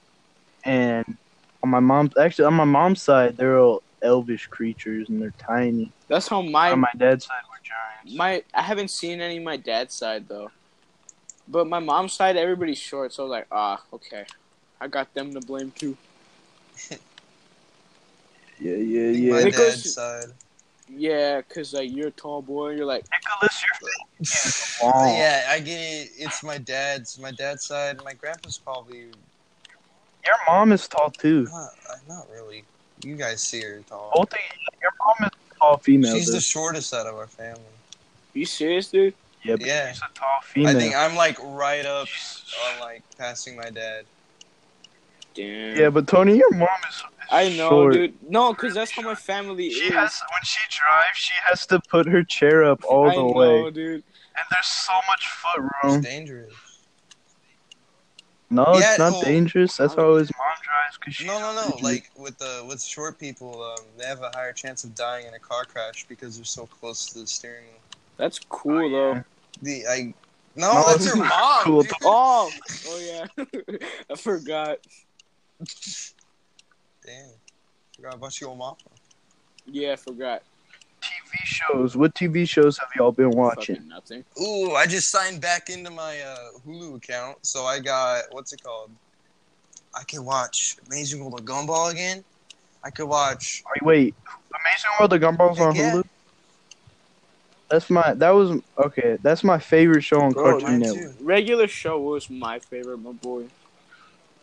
[SPEAKER 2] and on my mom's actually on my mom's side they're all elvish creatures and they're tiny.
[SPEAKER 3] That's how my
[SPEAKER 2] on my dad's side we're giants.
[SPEAKER 3] my I haven't seen any of my dad's side though. But my mom's side, everybody's short, so I was like, ah, okay. I got them to blame too.
[SPEAKER 2] yeah, yeah,
[SPEAKER 1] My
[SPEAKER 2] yeah.
[SPEAKER 3] Nicholas-
[SPEAKER 1] dad's side.
[SPEAKER 3] Yeah, cause like you're a tall boy, and you're like,
[SPEAKER 2] Nicholas, your face is long.
[SPEAKER 1] Yeah, I get it. It's my dad's. My dad's side. My grandpa's probably
[SPEAKER 2] Your mom is tall too.
[SPEAKER 1] not. uh, Not really. You guys see her tall.
[SPEAKER 2] Both of you, your mom is tall female.
[SPEAKER 1] She's
[SPEAKER 2] though.
[SPEAKER 1] the shortest out of our family.
[SPEAKER 3] you serious, dude?
[SPEAKER 2] yeah, but
[SPEAKER 1] Yeah.
[SPEAKER 2] she's a tall female.
[SPEAKER 1] I think I'm like right up on like passing my dad.
[SPEAKER 3] Damn.
[SPEAKER 2] yeah, but Tony, your mom is. is
[SPEAKER 3] I know,
[SPEAKER 2] short.
[SPEAKER 3] dude. No, cause that's how my family
[SPEAKER 2] She
[SPEAKER 3] is.
[SPEAKER 2] has when she drives, she has to put her chair up all
[SPEAKER 3] I
[SPEAKER 2] the
[SPEAKER 3] know,
[SPEAKER 2] way,
[SPEAKER 3] dude.
[SPEAKER 2] and there's so much foot
[SPEAKER 1] It's
[SPEAKER 2] room.
[SPEAKER 1] dangerous.
[SPEAKER 2] No,
[SPEAKER 1] Yeah,
[SPEAKER 2] it's not
[SPEAKER 1] oh.
[SPEAKER 2] dangerous. That's how his mom drives. Cause she's
[SPEAKER 1] No, no, no.
[SPEAKER 2] rigid.
[SPEAKER 1] Like with the with short people, um, they have a higher chance of dying in a car crash because they're so close to the steering wheel.
[SPEAKER 3] That's cool though.
[SPEAKER 1] The I no,
[SPEAKER 2] No,
[SPEAKER 1] that's your mom.
[SPEAKER 2] cool.
[SPEAKER 1] dude.
[SPEAKER 3] Oh, oh yeah. I forgot.
[SPEAKER 1] Damn, forgot about your mom.
[SPEAKER 3] Yeah, I forgot.
[SPEAKER 2] TV shows. What TV shows have y'all been watching?
[SPEAKER 3] Fucking nothing.
[SPEAKER 1] Ooh, I just signed back into my uh, Hulu account, so I got what's it called? I can watch Amazing World of Gumball again. I could watch.
[SPEAKER 2] Wait, wait, Amazing World of Gumball's on
[SPEAKER 1] Yeah.
[SPEAKER 2] Hulu. That's my. That was okay. That's my favorite show on
[SPEAKER 3] Bro,
[SPEAKER 2] Cartoon Network.
[SPEAKER 3] Regular show was my favorite, my boy.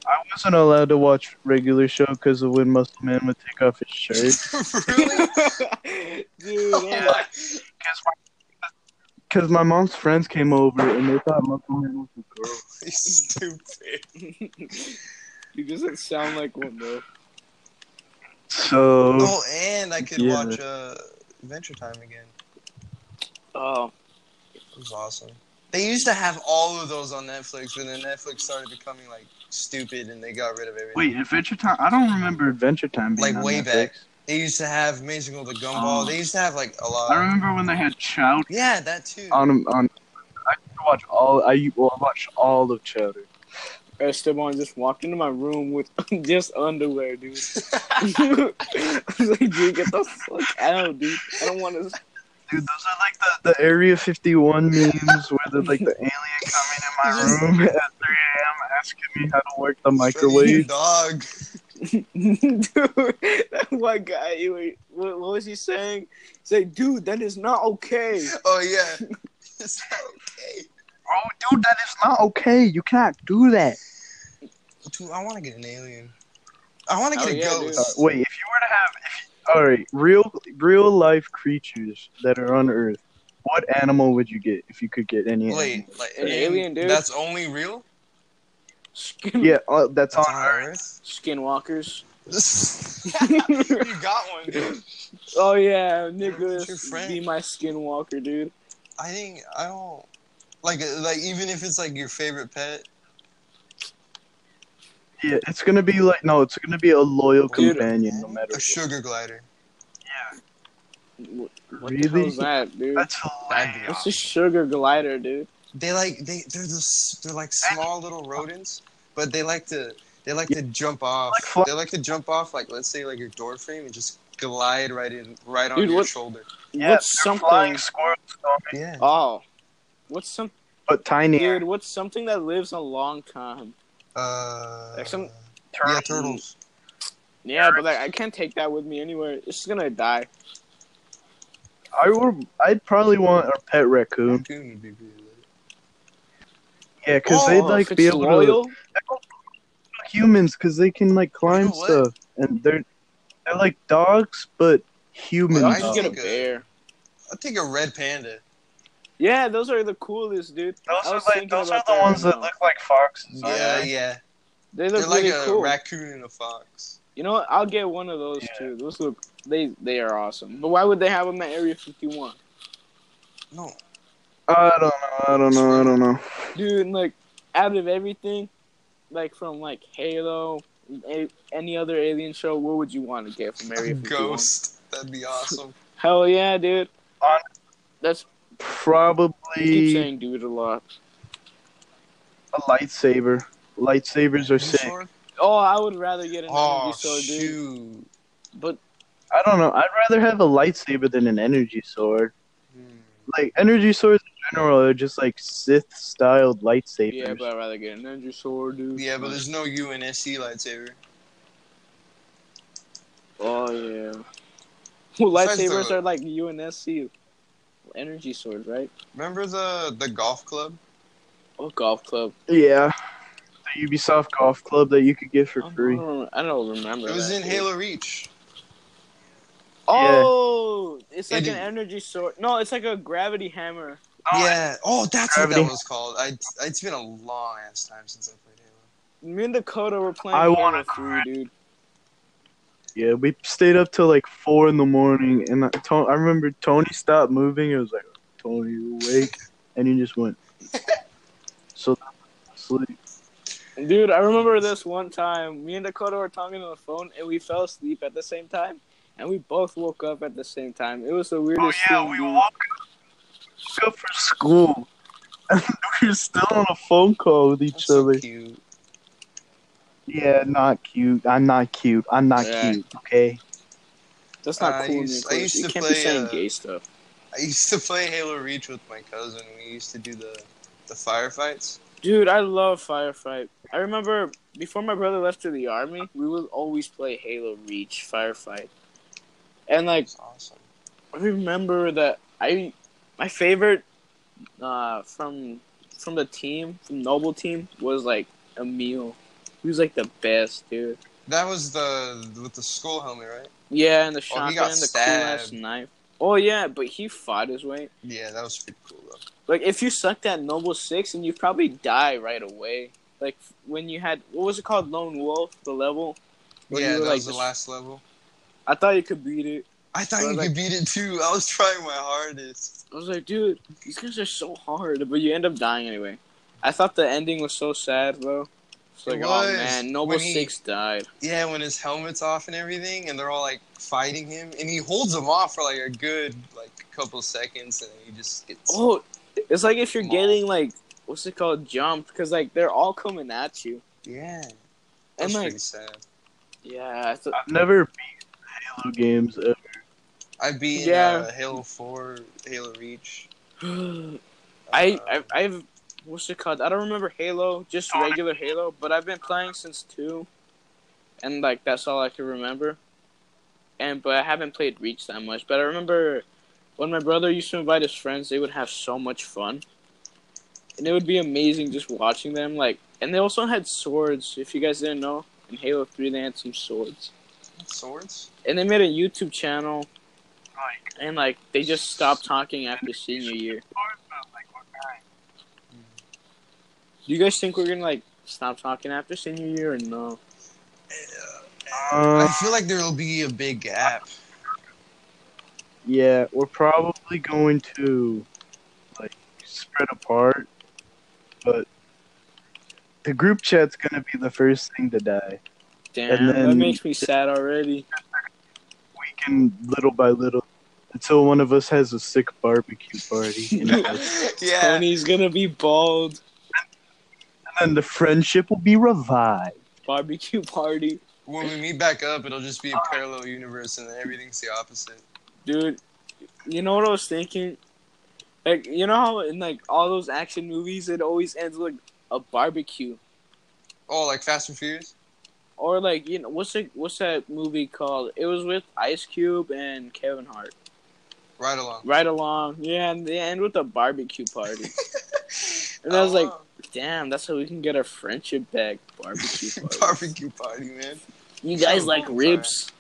[SPEAKER 2] I wasn't allowed to watch regular show because of when Muscle Man would take off his shirt.
[SPEAKER 1] really?
[SPEAKER 3] Dude,
[SPEAKER 1] Oh
[SPEAKER 3] yeah.
[SPEAKER 1] my-
[SPEAKER 2] Because my mom's friends came over and they thought Muscle Man was a girl.
[SPEAKER 1] He's stupid.
[SPEAKER 3] he doesn't sound like one though.
[SPEAKER 2] So
[SPEAKER 1] Oh, and I could
[SPEAKER 2] Yeah.
[SPEAKER 1] watch uh, Adventure Time again.
[SPEAKER 3] Oh,
[SPEAKER 1] It was awesome. They used to have all of those on Netflix, but then Netflix started becoming like stupid, and they got rid of everything.
[SPEAKER 2] wait, Adventure Time. I don't remember Adventure Time being
[SPEAKER 1] Like,
[SPEAKER 2] on
[SPEAKER 1] way
[SPEAKER 2] Netflix.
[SPEAKER 1] back. They used to have Amazing World of Gumball.
[SPEAKER 2] Oh.
[SPEAKER 1] They used to have like a lot.
[SPEAKER 2] I remember when they had Chowder
[SPEAKER 1] Yeah, that too.
[SPEAKER 2] on on. I used to watch all. I well, I watched all of Chowder.
[SPEAKER 3] Esteban just walked into my room with just underwear, dude. I was like, dude, get the fuck out, dude. I don't want to.
[SPEAKER 2] Dude, those are like the, the Area 51 memes where the like the alien coming in my room at 3 a.m. asking me how to work the microwave.
[SPEAKER 1] dog.
[SPEAKER 3] dude, that one guy, he, wa- what, what was he saying? He's like, dude, that is not okay.
[SPEAKER 1] Oh yeah. It's not okay.
[SPEAKER 2] Oh, dude, that is not okay. You can't do that.
[SPEAKER 1] Dude, I want to get an alien. I want to get
[SPEAKER 3] Oh,
[SPEAKER 1] a
[SPEAKER 3] yeah,
[SPEAKER 1] ghost.
[SPEAKER 2] Uh, wait, if you were to have, if, all right, real real life creatures that are on Earth, what animal would you get if you could get any? animal?
[SPEAKER 1] Wait, like
[SPEAKER 3] An alien, dude?
[SPEAKER 1] That's only real.
[SPEAKER 3] Skin,
[SPEAKER 2] Yeah, uh, that's on
[SPEAKER 1] That's on
[SPEAKER 2] Earth.
[SPEAKER 3] Skinwalkers.
[SPEAKER 1] you got one, dude.
[SPEAKER 3] Oh yeah, Nicholas, be my skinwalker, dude.
[SPEAKER 1] I think I don't like uh, like even if it's like your favorite pet.
[SPEAKER 2] Yeah, it's gonna be like no, it's gonna be a loyal
[SPEAKER 3] Dude,
[SPEAKER 2] companion no matter.
[SPEAKER 1] A
[SPEAKER 2] what.
[SPEAKER 1] sugar glider.
[SPEAKER 3] What, what
[SPEAKER 2] Really?
[SPEAKER 3] the hell's that, dude?
[SPEAKER 2] That's
[SPEAKER 1] That'd be
[SPEAKER 2] hilarious.
[SPEAKER 3] What's a sugar glider, dude?
[SPEAKER 1] They like they they're this they're like small little rodents, but they like to they like to jump off.
[SPEAKER 2] Like
[SPEAKER 1] They like to jump off like let's say like your door frame and just glide right in right on
[SPEAKER 3] Dude,
[SPEAKER 1] your
[SPEAKER 3] what-
[SPEAKER 1] shoulder.
[SPEAKER 2] Yeah,
[SPEAKER 3] what's something?
[SPEAKER 2] flying squirrels,
[SPEAKER 1] Yeah.
[SPEAKER 3] Oh, what's some
[SPEAKER 2] but tiny.
[SPEAKER 3] dude? What's something that lives a long time?
[SPEAKER 1] Uh.
[SPEAKER 3] Like some-
[SPEAKER 1] yeah, turtles.
[SPEAKER 3] Yeah, but like I can't take that with me anywhere. It's just gonna die.
[SPEAKER 2] I would. I'd probably want a pet raccoon.
[SPEAKER 1] Raccoon would be really.
[SPEAKER 2] Yeah, because
[SPEAKER 3] oh,
[SPEAKER 2] they'd like be able
[SPEAKER 3] loyal.
[SPEAKER 2] to humans because they can like climb
[SPEAKER 1] what?
[SPEAKER 2] stuff and they're they're like dogs but human.
[SPEAKER 3] I'll
[SPEAKER 1] I
[SPEAKER 3] just get a bear.
[SPEAKER 1] I'd take a red panda.
[SPEAKER 3] Yeah, those are the coolest, dude.
[SPEAKER 2] Those are like those are the ones that look like foxes.
[SPEAKER 1] Yeah, yeah.
[SPEAKER 3] They look
[SPEAKER 1] They're like
[SPEAKER 3] really
[SPEAKER 1] a
[SPEAKER 3] cool.
[SPEAKER 1] raccoon and a fox.
[SPEAKER 3] You know what? I'll get one of those
[SPEAKER 2] Yeah.
[SPEAKER 3] too. Those look they they are awesome. But why would they have them at Area 51?
[SPEAKER 1] No.
[SPEAKER 2] I don't know. I don't know. I don't know.
[SPEAKER 3] Dude, like out of everything, like from like Halo, a, any other alien show, what would you want to get from Area 51?
[SPEAKER 1] Ghost. That'd be awesome.
[SPEAKER 3] Hell yeah, dude.
[SPEAKER 2] On-
[SPEAKER 3] That's I keep
[SPEAKER 2] Probably
[SPEAKER 3] saying dude a lot.
[SPEAKER 2] a lightsaber. Lightsabers are sick.
[SPEAKER 1] Sword?
[SPEAKER 3] Oh, I would rather get an
[SPEAKER 1] Oh
[SPEAKER 3] energy sword, dude.
[SPEAKER 1] shoot.
[SPEAKER 3] But
[SPEAKER 2] I don't know. I'd rather have a lightsaber than an energy sword.
[SPEAKER 1] Hmm.
[SPEAKER 2] Like energy swords in general are just like Sith styled lightsabers.
[SPEAKER 3] yeah, but I'd rather get an energy sword, dude.
[SPEAKER 1] Yeah, but there's no UNSC lightsaber.
[SPEAKER 3] Oh yeah. Well, lightsabers are like UNSC energy swords, right?
[SPEAKER 1] Remember the the golf club?
[SPEAKER 3] Oh, golf club.
[SPEAKER 2] Yeah. The Ubisoft Golf Club that you could get for
[SPEAKER 3] I
[SPEAKER 2] free.
[SPEAKER 3] don't, I don't remember.
[SPEAKER 1] It was
[SPEAKER 3] that,
[SPEAKER 1] in
[SPEAKER 3] dude.
[SPEAKER 1] Halo Reach.
[SPEAKER 3] Oh, it's like
[SPEAKER 1] It
[SPEAKER 3] an
[SPEAKER 1] is-
[SPEAKER 3] energy sword. No, it's like a gravity hammer.
[SPEAKER 1] Oh, yeah. Oh, that's what that was called. I. It's been a long ass time since I played Halo.
[SPEAKER 3] Me and Dakota were playing
[SPEAKER 2] I wanna
[SPEAKER 3] 3, dude.
[SPEAKER 2] Yeah, we stayed up till like four in the morning, and I, to- I remember Tony stopped moving. It was like, Tony, you awake? And he just went. So, sleep.
[SPEAKER 3] Dude, I remember this one time. Me and Dakota were talking on the phone, and we fell asleep at the same time, and we both woke up at the same time. It was the weirdest.
[SPEAKER 2] Oh yeah,
[SPEAKER 3] thing,
[SPEAKER 2] we
[SPEAKER 3] dude.
[SPEAKER 2] woke up, for school. And we were still on a phone call with each
[SPEAKER 1] That's so
[SPEAKER 2] other.
[SPEAKER 1] cute.
[SPEAKER 2] Yeah, not cute. I'm not cute. I'm not
[SPEAKER 3] Yeah.
[SPEAKER 2] cute. Okay.
[SPEAKER 3] That's not
[SPEAKER 1] Uh, I
[SPEAKER 3] cool,
[SPEAKER 1] used- I
[SPEAKER 3] Nicholas.
[SPEAKER 1] used
[SPEAKER 3] You
[SPEAKER 1] to
[SPEAKER 3] can't
[SPEAKER 1] play,
[SPEAKER 3] be saying
[SPEAKER 1] uh,
[SPEAKER 3] gay stuff.
[SPEAKER 1] I used to play Halo Reach with my cousin. We used to do the the firefights.
[SPEAKER 3] Dude, I love Firefight. I remember before my brother left to the army, we would always play Halo Reach Firefight. And like
[SPEAKER 1] awesome.
[SPEAKER 3] I remember that I my favorite uh from from the team, from Noble team was like Emile. He was like the best, dude.
[SPEAKER 1] That was the with the skull helmet, right?
[SPEAKER 3] Yeah, and the
[SPEAKER 1] Oh, he
[SPEAKER 3] shotgun,
[SPEAKER 1] got
[SPEAKER 3] the cool ass knife. Oh yeah, but he fought his way.
[SPEAKER 1] Yeah, that was pretty cool though.
[SPEAKER 3] Like if you sucked at Noble Six, and you probably die right away. Like when you had what was it called, Lone Wolf, the level.
[SPEAKER 1] yeah, that
[SPEAKER 3] like,
[SPEAKER 1] was the last level.
[SPEAKER 3] I thought you could beat it.
[SPEAKER 1] I thought you
[SPEAKER 3] like-
[SPEAKER 1] could beat it too. I was trying my hardest.
[SPEAKER 3] I was like, dude, these guys are so hard, but you end up dying anyway. I thought the ending was so sad though. It's like,
[SPEAKER 1] It
[SPEAKER 3] oh man, Noble
[SPEAKER 1] When he-
[SPEAKER 3] Six died.
[SPEAKER 1] Yeah, when his helmet's off and everything, and they're all like fighting him, and he holds them off for like a good like couple seconds, and then he just gets.
[SPEAKER 3] Oh, it's like if you're
[SPEAKER 1] Mauled.
[SPEAKER 3] getting like what's it called jump because like they're all coming at you.
[SPEAKER 1] Yeah.
[SPEAKER 3] And
[SPEAKER 1] That's
[SPEAKER 3] like
[SPEAKER 1] pretty sad.
[SPEAKER 3] yeah, it's a-
[SPEAKER 2] I've never beat Halo games ever.
[SPEAKER 1] I beat
[SPEAKER 3] Yeah.
[SPEAKER 1] uh, Halo 4, Halo Reach.
[SPEAKER 3] I,
[SPEAKER 1] Uh,
[SPEAKER 3] I I've what's it called? I don't remember Halo, just regular Halo, but I've been playing since two, and like that's all I can remember. And but I haven't played Reach that much. But I remember when my brother used to invite his friends, they would have so much fun, and it would be amazing just watching them. Like, and they also had swords. If you guys didn't know, in Halo Three they had some swords,
[SPEAKER 1] Swords?
[SPEAKER 3] and they made a YouTube channel,
[SPEAKER 2] Like,
[SPEAKER 3] and like they just stopped talking after senior year.
[SPEAKER 2] like what kind?
[SPEAKER 3] Do you guys think we're gonna like stop talking after senior year or no?
[SPEAKER 1] I
[SPEAKER 2] Uh,
[SPEAKER 1] feel like there will be a big gap.
[SPEAKER 2] yeah, we're probably going to like spread apart, but the group chat's gonna be the first thing to die.
[SPEAKER 3] Damn, that
[SPEAKER 2] then-
[SPEAKER 3] makes me sad already.
[SPEAKER 2] We can little by little until one of us has a sick barbecue party, and, it was-
[SPEAKER 1] yeah.
[SPEAKER 3] Tony's gonna be bald.
[SPEAKER 2] And then the friendship will be revived.
[SPEAKER 3] Barbecue party,
[SPEAKER 1] When we meet back up, it'll just be a parallel universe and then everything's the opposite.
[SPEAKER 3] dude. You know what I was thinking? Like, you know how in like all those action movies, it always ends with a barbecue,
[SPEAKER 1] Oh, like Fast and Furious?
[SPEAKER 3] or like you know what's it? What's that movie called? It was with Ice Cube and Kevin Hart.
[SPEAKER 1] Ride Along.
[SPEAKER 3] Ride Along, yeah, and they end with a barbecue party. And I was like, damn, that's how we can get our friendship back. Barbecue party.
[SPEAKER 1] barbecue party, man.
[SPEAKER 3] You guys
[SPEAKER 1] Oh,
[SPEAKER 3] like
[SPEAKER 1] bonfire.
[SPEAKER 3] ribs?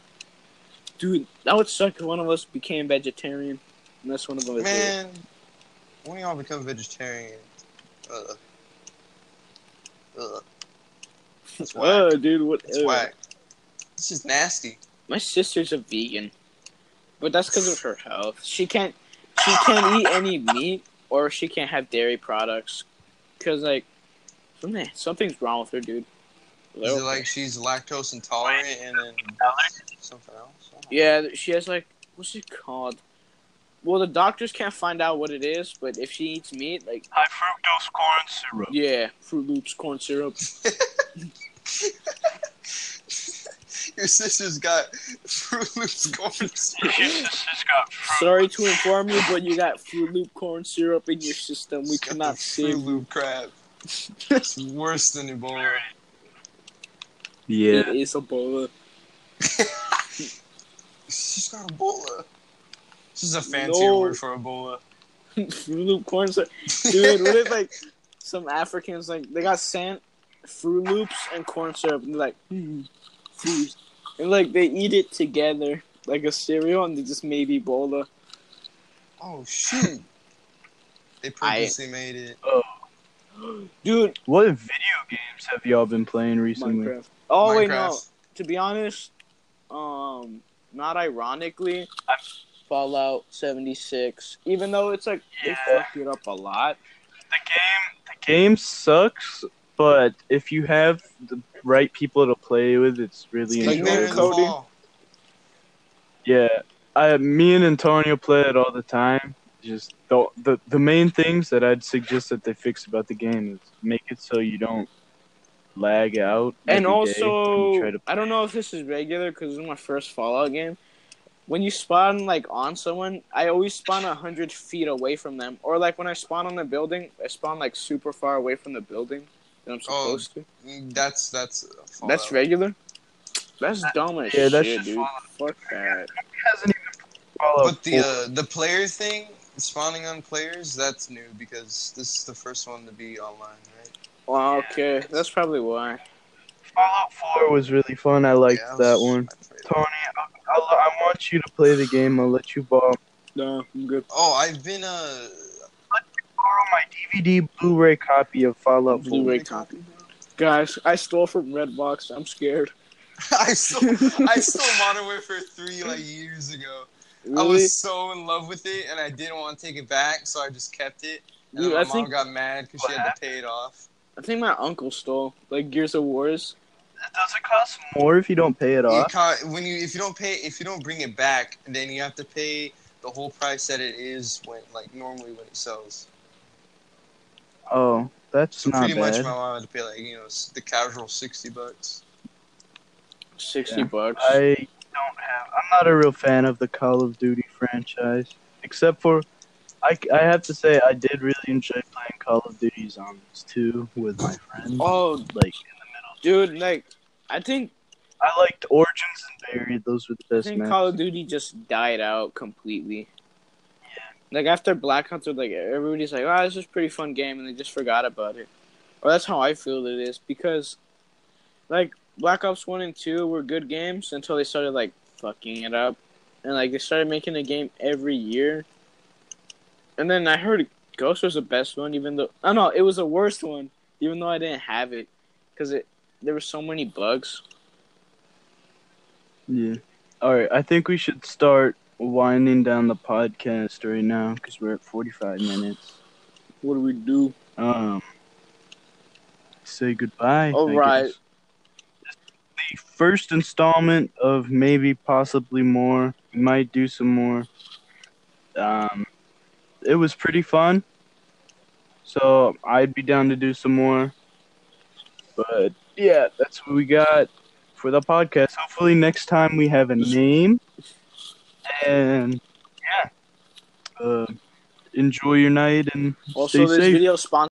[SPEAKER 3] Dude, that would suck if one of us became vegetarian. And that's one of us.
[SPEAKER 1] Man, when y'all become vegetarian, ugh. Ugh. That's whack.
[SPEAKER 3] Dude, what?
[SPEAKER 1] It's
[SPEAKER 3] ugh.
[SPEAKER 1] whack. It's just nasty.
[SPEAKER 3] My sister's a vegan, but that's because of her health. She can't. She can't eat any meat, or she can't have dairy products, because like, something something's wrong with her, dude.
[SPEAKER 1] Is it like she's lactose intolerant and then something else? I don't know.
[SPEAKER 3] Yeah, she has like what's it called? Well, the doctors can't find out what it is, but if she eats meat, like
[SPEAKER 2] High fructose corn syrup.
[SPEAKER 3] yeah, Fruit Loops, corn syrup.
[SPEAKER 1] Your sister's got Fruit Loops corn syrup.
[SPEAKER 2] She's got fruit.
[SPEAKER 3] Sorry to inform you, but you got Fruit Loop corn syrup in your system. We
[SPEAKER 1] Got
[SPEAKER 3] cannot
[SPEAKER 1] the Fruit
[SPEAKER 3] save.
[SPEAKER 1] Loop crab. It's worse than Ebola.
[SPEAKER 2] Yeah.
[SPEAKER 3] It is Ebola.
[SPEAKER 1] She's got Ebola. This is a fancier
[SPEAKER 3] No.
[SPEAKER 1] word for Ebola.
[SPEAKER 3] Fruit Loop corn syrup, dude. What if like some Africans like they got sent Fruit Loops and corn syrup, and they're like, hmm, fruit, and like they eat it together like a cereal, and they just made Ebola.
[SPEAKER 1] Oh shoot! They purposely made it. Oh.
[SPEAKER 3] Dude,
[SPEAKER 2] What video games have y'all been playing recently?
[SPEAKER 3] Minecraft. Oh wait, no. To be honest, um, not ironically, Fallout seventy six. Even though it's like they
[SPEAKER 2] Yeah.
[SPEAKER 3] fucked it up a lot.
[SPEAKER 2] The game, the game sucks, but if you have the right people to play with, it's really
[SPEAKER 3] Like
[SPEAKER 1] Like there
[SPEAKER 3] Cody.
[SPEAKER 2] enjoyable.
[SPEAKER 1] fall.
[SPEAKER 2] Yeah, I, me and Antonio play it all the time. Just the, the the main things that I'd suggest that they fix about the game is make it so you don't lag out.
[SPEAKER 3] And also,
[SPEAKER 2] when you try to
[SPEAKER 3] I don't know if this is regular because this is my first Fallout game. When you spawn like on someone, I always spawn a hundred feet away from them, or like when I spawn on the building, I spawn like super far away from the building that I'm
[SPEAKER 1] Oh,
[SPEAKER 3] to.
[SPEAKER 1] Mm, That's that's.
[SPEAKER 3] That's regular. That's dumb as
[SPEAKER 2] Yeah,
[SPEAKER 3] shit,
[SPEAKER 2] just
[SPEAKER 3] dude.
[SPEAKER 2] Fallout.
[SPEAKER 3] Fuck that.
[SPEAKER 2] hasn't even Fallout
[SPEAKER 1] But the uh, the player thing, spawning on players, that's new because this is the first one to be online, right?
[SPEAKER 3] Well, okay, that's probably why.
[SPEAKER 2] Fallout 4 was really fun. I liked
[SPEAKER 1] Yeah, I
[SPEAKER 2] that
[SPEAKER 1] was-
[SPEAKER 2] one.
[SPEAKER 1] I played it.
[SPEAKER 2] Tony, I, I, I want you to play the game. I'll let you borrow,
[SPEAKER 3] No, I'm good.
[SPEAKER 1] Oh, I've been uh.
[SPEAKER 2] Borrow my DVD Blu-ray copy of Fallout 4.
[SPEAKER 3] Blu-ray copy. Guys, I stole from Redbox. I'm scared.
[SPEAKER 1] I stole I stole Modern Warfare three like years ago. I was so in love with it, and I didn't want to take it back, so I just kept it. And
[SPEAKER 3] Dude,
[SPEAKER 1] my
[SPEAKER 3] I
[SPEAKER 1] mom
[SPEAKER 3] think
[SPEAKER 1] got mad because she had to pay it off.
[SPEAKER 3] I think my uncle stole like Gears of Wars.
[SPEAKER 2] Does it cost more if you don't pay it
[SPEAKER 1] You
[SPEAKER 2] off?
[SPEAKER 1] ca- when you if you don't pay if you don't bring it back, then you have to pay the whole price that it is when like normally when it sells.
[SPEAKER 2] Oh, that's
[SPEAKER 1] So
[SPEAKER 2] not
[SPEAKER 1] pretty much,
[SPEAKER 2] bad.
[SPEAKER 1] my mom had to pay like you know s- the casual sixty bucks.
[SPEAKER 3] Sixty
[SPEAKER 2] Yeah.
[SPEAKER 3] bucks.
[SPEAKER 2] I don't have. I'm not a real fan of the Call of Duty franchise, except for. I, I have to say I did really enjoy playing Call of Duty Zombies 2 with my friends.
[SPEAKER 3] oh,
[SPEAKER 2] Like
[SPEAKER 3] dude, like I think
[SPEAKER 2] I liked Origins and Buried; those were the best.
[SPEAKER 3] I
[SPEAKER 2] best
[SPEAKER 3] think
[SPEAKER 2] maps.
[SPEAKER 3] Call of Duty just died out completely. Like after Black Ops, like everybody's like, "Oh, this is a pretty fun game," and they just forgot about it. Or that's how I feel it is because, like Black Ops One and Two were good games until they started like fucking it up, and like they started making a game every year. And then I heard Ghost was the best one, even though I oh, know it was the worst one, even though I didn't have it, because it there were so many bugs.
[SPEAKER 2] Yeah. All right, I think we should start winding down the podcast right now because we're at 45 minutes.
[SPEAKER 3] What do we do?
[SPEAKER 2] Um, say goodbye.
[SPEAKER 3] All
[SPEAKER 2] I
[SPEAKER 3] right.
[SPEAKER 2] guess. The first installment of maybe possibly more. We might do some more. Um, it was pretty fun. So I'd be down to do some more. But yeah, that's what we got for the podcast. Hopefully next time we have a name. And yeah. Uh, enjoy your night and
[SPEAKER 3] Also,
[SPEAKER 2] stay
[SPEAKER 3] this
[SPEAKER 2] safe.
[SPEAKER 3] video is sponsored.